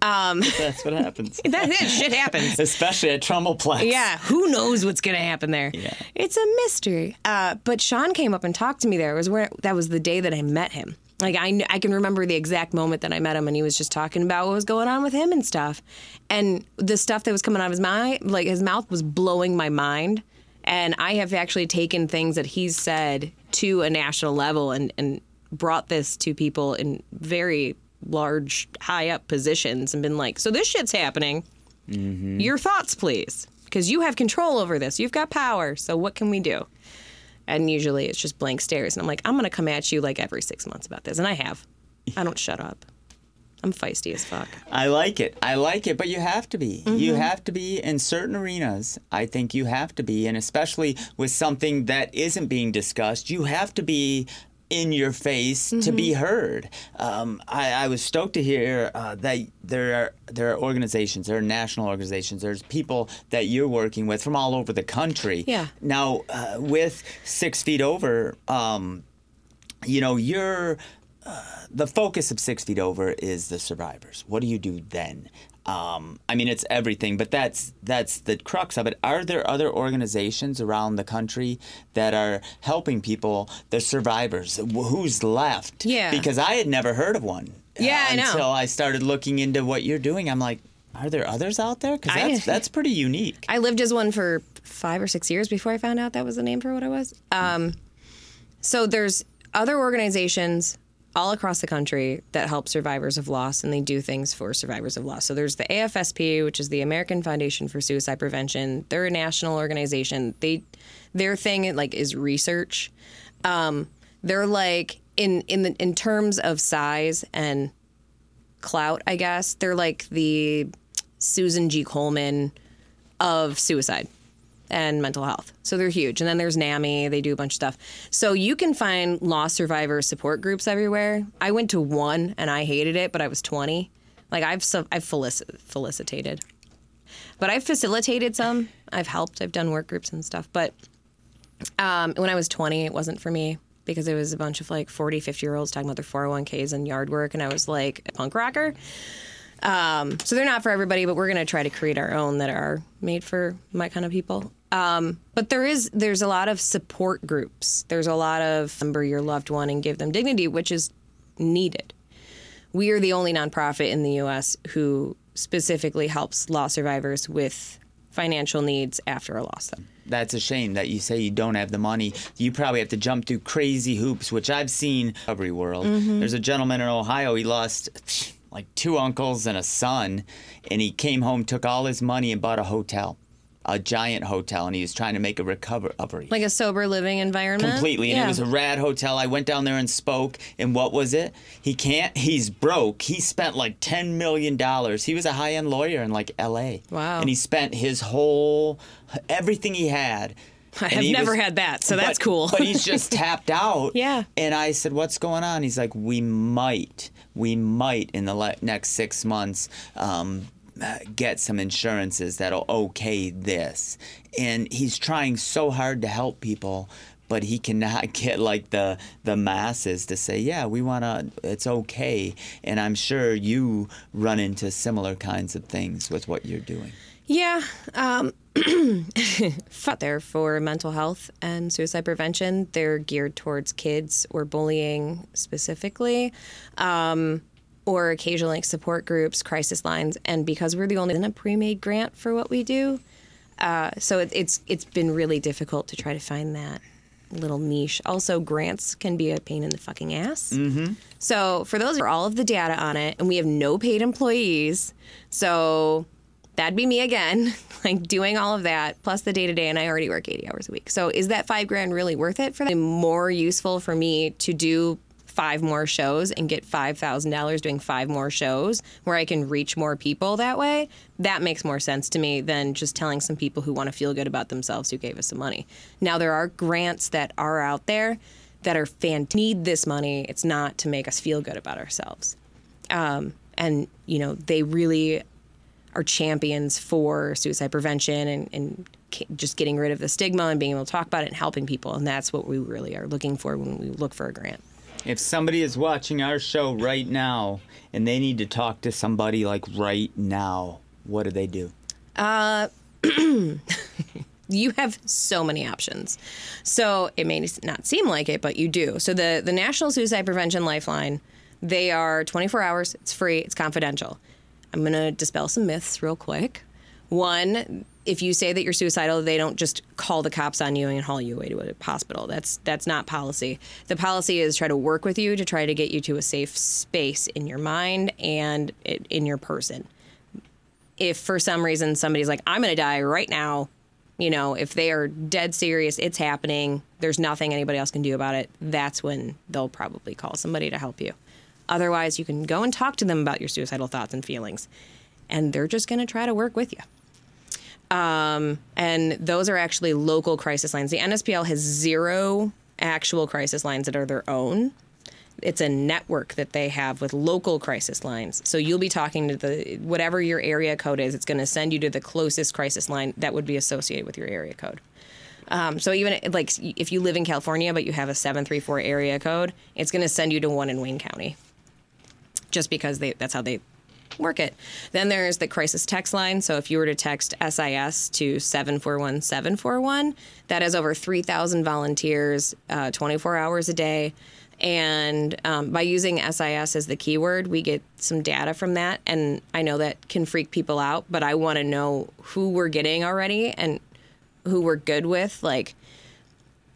That's what happens. that, that shit happens. Especially at Trumbullplex. Yeah, who knows what's gonna happen there? Yeah. It's a mystery. Uh, but Sean came up and talked to me there. It was where that was the day that I met him. Like I, I can remember the exact moment that I met him, and he was just talking about what was going on with him and stuff. And the stuff that was coming out of his mouth, like his mouth, was blowing my mind. And I have actually taken things that he's said to a national level and and brought this to people in very large, high up positions, and been like, "So this shit's happening." Mm-hmm. Your thoughts, please, because you have control over this. You've got power. So what can we do? And usually it's just blank stares. And I'm like, I'm to come at you like every six months about this. And I have. I don't shut up. I'm feisty as fuck. I like it. I like it, but you have to be. You mm-hmm. have to be in certain arenas. I think you have to be, and especially with something that isn't being discussed, you have to be in your face to be heard. Um, I, I was stoked to hear uh, that there are there are organizations, there are national organizations, there's people that you're working with from all over the country. Yeah. Now, uh, with Six Feet Over, um, you know, you're uh, the focus of Six Feet Over is the survivors. What do you do then? Um, I mean, it's everything, but that's that's the crux of it. Are there other organizations around the country that are helping people, the survivors? Who's left? Yeah. Because I had never heard of one. Yeah, uh, I know. Until I started looking into what you're doing, I'm like, are there others out there? Because that's that's pretty unique. I lived as one for five or six years before I found out that was the name for what I was. Um, so there's other organizations all across the country that help survivors of loss, and they do things for survivors of loss. So there's the AFSP, which is the American Foundation for Suicide Prevention. They're a national organization. They their thing like is research. Um, they're like in in the in terms of size and clout, I guess they're like the Susan G. Komen of suicide and mental health. So they're huge. And then there's NAMI, they do a bunch of stuff. So you can find lost survivor support groups everywhere. I went to one and I hated it, but I was 20. Like I've I've felici- felicitated. But I've facilitated some. I've helped. I've done work groups and stuff. But um, when I was 20, it wasn't for me because it was a bunch of like 40, 50 year olds talking about their 401ks and yard work. And I was like a punk rocker. Um, so they're not for everybody, but we're going to try to create our own that are made for my kind of people. Um, but there is there's a lot of support groups. There's a lot of remember your loved one and give them dignity, which is needed. We are the only nonprofit in the U.S. who specifically helps loss survivors with financial needs after a loss. That's a shame that you say you don't have the money. You probably have to jump through crazy hoops, which I've seen every world. Mm-hmm. There's a gentleman in Ohio. He lost like two uncles and a son, and he came home, took all his money, and bought a hotel, a giant hotel, and he was trying to make a recovery. Like a sober living environment. completely and Yeah. it was a rad hotel i went down there and spoke and what was it he can't he's broke he spent like 10 million dollars he was a high-end lawyer in like la Wow. and he spent his whole everything he had I have never was- had that, so that's but- cool. but he's just tapped out Yeah. and i said what's going on he's like we might we might in the le- next six months um, get some insurances that'll okay this and he's trying so hard to help people but he cannot get like the the masses to say yeah we want to it's okay and i'm sure you run into similar kinds of things with what you're doing Yeah. Um, out there for mental health and suicide prevention. They're geared towards kids or bullying specifically, um, or occasionally like support groups, crisis lines. And because we're the only in a pre-made grant for what we do, uh, so it, it's it's been really difficult to try to find that little niche. Also, grants can be a pain in the fucking ass. Mm-hmm. So for those are all of the data on it, and we have no paid employees. So that'd be me again, like doing all of that plus the day to day, and I already work 80 hours a week. So is that five grand really worth it for that? More useful for me to do five more shows and get $5,000 doing five more shows where I can reach more people that way. That makes more sense to me than just telling some people who want to feel good about themselves who gave us some money. Now, there are grants that are out there that are fan need this money. It's not to make us feel good about ourselves. Um, and, you know, they really are champions for suicide prevention and, and just getting rid of the stigma and being able to talk about it and helping people. And that's what we really are looking for when we look for a grant. If somebody is watching our show right now and they need to talk to somebody like right now, what do they do? Uh, you have so many options. So it may not seem like it, but you do. So the the National Suicide Prevention Lifeline, they are 24 hours. It's free. It's confidential. I'm going to dispel some myths real quick. One, if you say that you're suicidal, they don't just call the cops on you and haul you away to a hospital. That's that's not policy. The policy is try to work with you to try to get you to a safe space in your mind and in your person if for some reason somebody's like, I'm going to die right now, you know, if they are dead serious, it's happening, there's nothing anybody else can do about it, that's when they'll probably call somebody to help you. Otherwise, you can go and talk to them about your suicidal thoughts and feelings, and they're just going to try to work with you. Um, and those are actually local crisis lines. The NSPL has zero actual crisis lines that are their own it's a network that they have with local crisis lines. So you'll be talking to the whatever your area code is. It's going to send you to the closest crisis line that would be associated with your area code. Um, so even like if you live in California but you have a seven three four area code, it's going to send you to one in Wayne County. Just because they that's how they work it. Then there's the crisis text line. So if you were to text SIS to 741 that has over 3,000 volunteers, uh, 24 hours a day. And um, by using SIS as the keyword, we get some data from that. And I know that can freak people out, but I want to know who we're getting already and who we're good with. Like,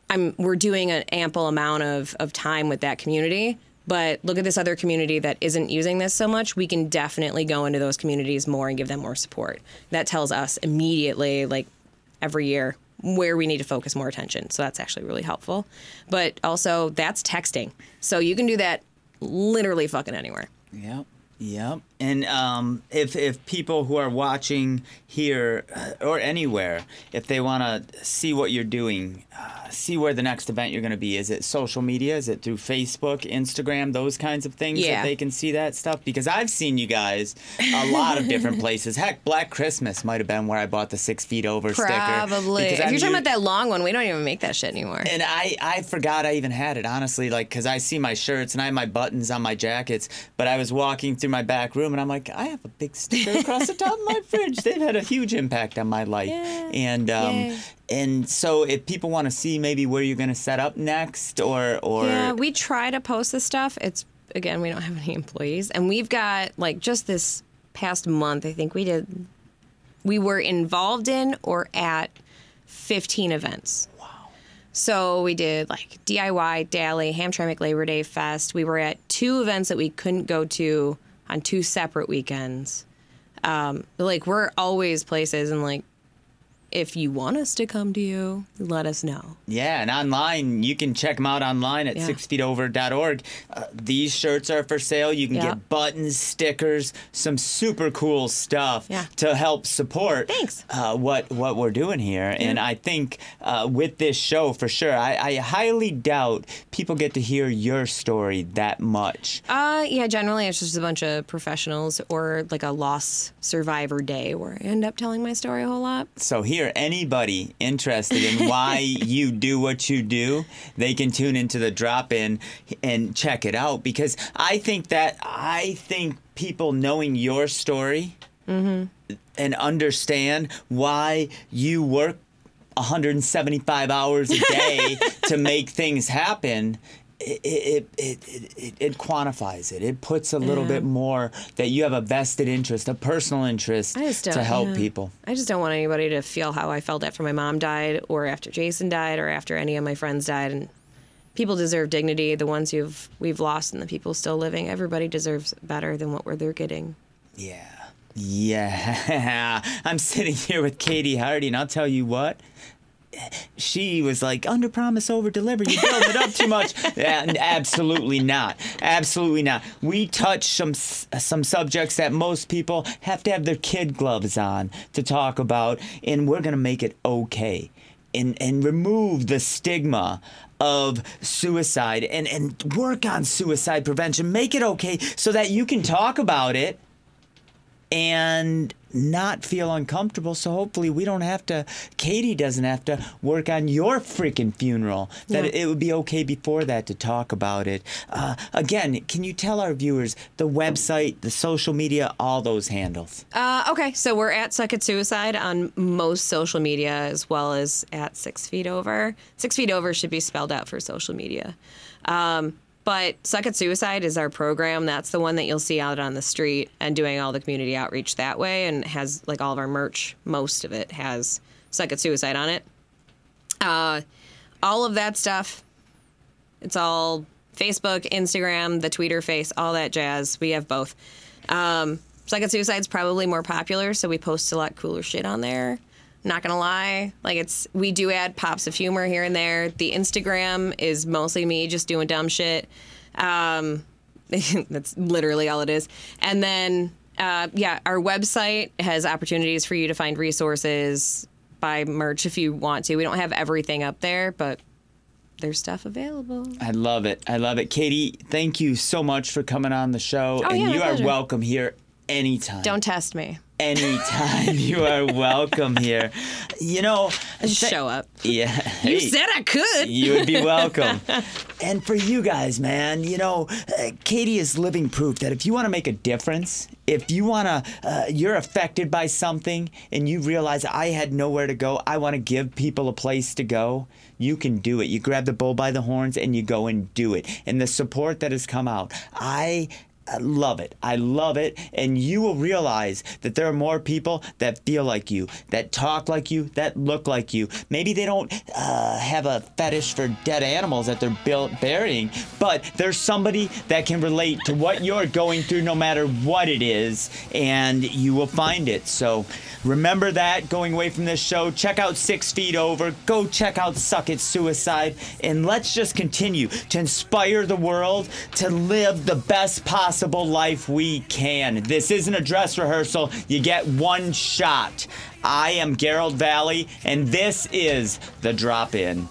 I'm we're doing an ample amount of, of time with that community. But look at this other community that isn't using this so much. We can definitely go into those communities more and give them more support. That tells us immediately, like every year, where we need to focus more attention. So that's actually really helpful. But also, that's texting. So you can do that literally fucking anywhere. Yep. Yep. And um, if if people who are watching here uh, or anywhere, if they want to see what you're doing, uh, see where the next event you're going to be, is it social media? Is it through Facebook, Instagram, those kinds of things Yeah. that they can see that stuff? Because I've seen you guys a lot of different places. Heck, Black Christmas might have been where I bought the six feet over sticker. Probably. Because If I'm you're talking about that long one, we don't even make that shit anymore. and I, I forgot I even had it, honestly, like, because I see my shirts and I have my buttons on my jackets, but I was walking through my back room and I'm like, I have a big sticker across the top of my fridge. They've had a huge impact on my life. Yeah. And, um, and so if people want to see maybe where you're going to set up next or, or, Yeah, we try to post this stuff. It's again, we don't have any employees, and we've got like just this past month. I think we did. We were involved in or at 15 events. Wow. So we did like DIY Daily, Hamtramck Labor Day Fest. We were at two events that we couldn't go to on two separate weekends. Um, like we're always places, and like if you want us to come to you, let us know. Yeah, and online, you can check them out online at Yeah. sixfeetover.org. Uh, these shirts are for sale. You can Yeah. get buttons, stickers, some super cool stuff Yeah. to help support Thanks. Uh, what what we're doing here. And I think uh, with this show, for sure, I, I highly doubt people get to hear your story that much. Uh, yeah, generally it's just a bunch of professionals or like a loss survivor day where I end up telling my story a whole lot. So here, anybody interested in why you do what you do, they can tune into the drop in and check it out because I think that I think people knowing your story mm-hmm. and understand why you work 175 hours a day to make things happen. It, it, it, it, it, quantifies it. It puts a little Yeah. bit more that you have a vested interest, a personal interest to help yeah. people. I just don't want anybody to feel how I felt after my mom died or after Jason died or after any of my friends died. And people deserve dignity. The ones who've we've lost and the people still living. Everybody deserves better than what we're they're getting. Yeah. Yeah. I'm sitting here with Katie Hardy, and I'll tell you what. She was like, under promise, over deliver. You build it up too much. Absolutely not. Absolutely not. We touch some some subjects that most people have to have their kid gloves on to talk about, and we're gonna make it okay, and and remove the stigma of suicide and and work on suicide prevention. Make it okay so that you can talk about it and not feel uncomfortable. So hopefully we don't have to, Katie doesn't have to work on your freaking funeral. That Yeah. it, would be okay before that to talk about it. Uh, again, can you tell our viewers the website, the social media, all those handles? Uh, okay, so we're at Suck It Suicide on most social media as well as at Six Feet Over. Six Feet Over should be spelled out for social media. Um, but Suck It Suicide is our program. That's the one that you'll see out on the street and doing all the community outreach that way and has like all of our merch, most of it has Suck It Suicide on it. Uh, all of that stuff, it's all Facebook, Instagram, the Twitter face, all that jazz. We have both. Um, Suck It Suicide's probably more popular, so we post a lot cooler shit on there. Not gonna lie, like it's we do add pops of humor here and there. The Instagram is mostly me just doing dumb shit. Um, that's literally all it is. And then, uh, yeah, our website has opportunities for you to find resources, buy merch if you want to. We don't have everything up there, but there's stuff available. I love it. I love it. Katie, thank you so much for coming on the show. Oh, and yeah, you are welcome here anytime. Don't test me. Anytime. you are welcome here. You know, Just th- show up. Yeah. You said I could. you would be welcome. and for you guys, man, you know, uh, Katie is living proof that if you want to make a difference, if you want to, uh, you're affected by something and you realize I had nowhere to go, I want to give people a place to go, you can do it. You grab the bull by the horns and you go and do it. And the support that has come out, I I love it. I love it. And you will realize that there are more people that feel like you, that talk like you, that look like you. Maybe they don't uh, have a fetish for dead animals that they're burying, but there's somebody that can relate to what you're going through no matter what it is, and you will find it. So remember that going away from this show. Check out Six Feet Over. Go check out Suck It Suicide. And let's just continue to inspire the world to live the best possible life we can. This isn't a dress rehearsal. You get one shot. I am Garold Vallie, and this is The Drop In.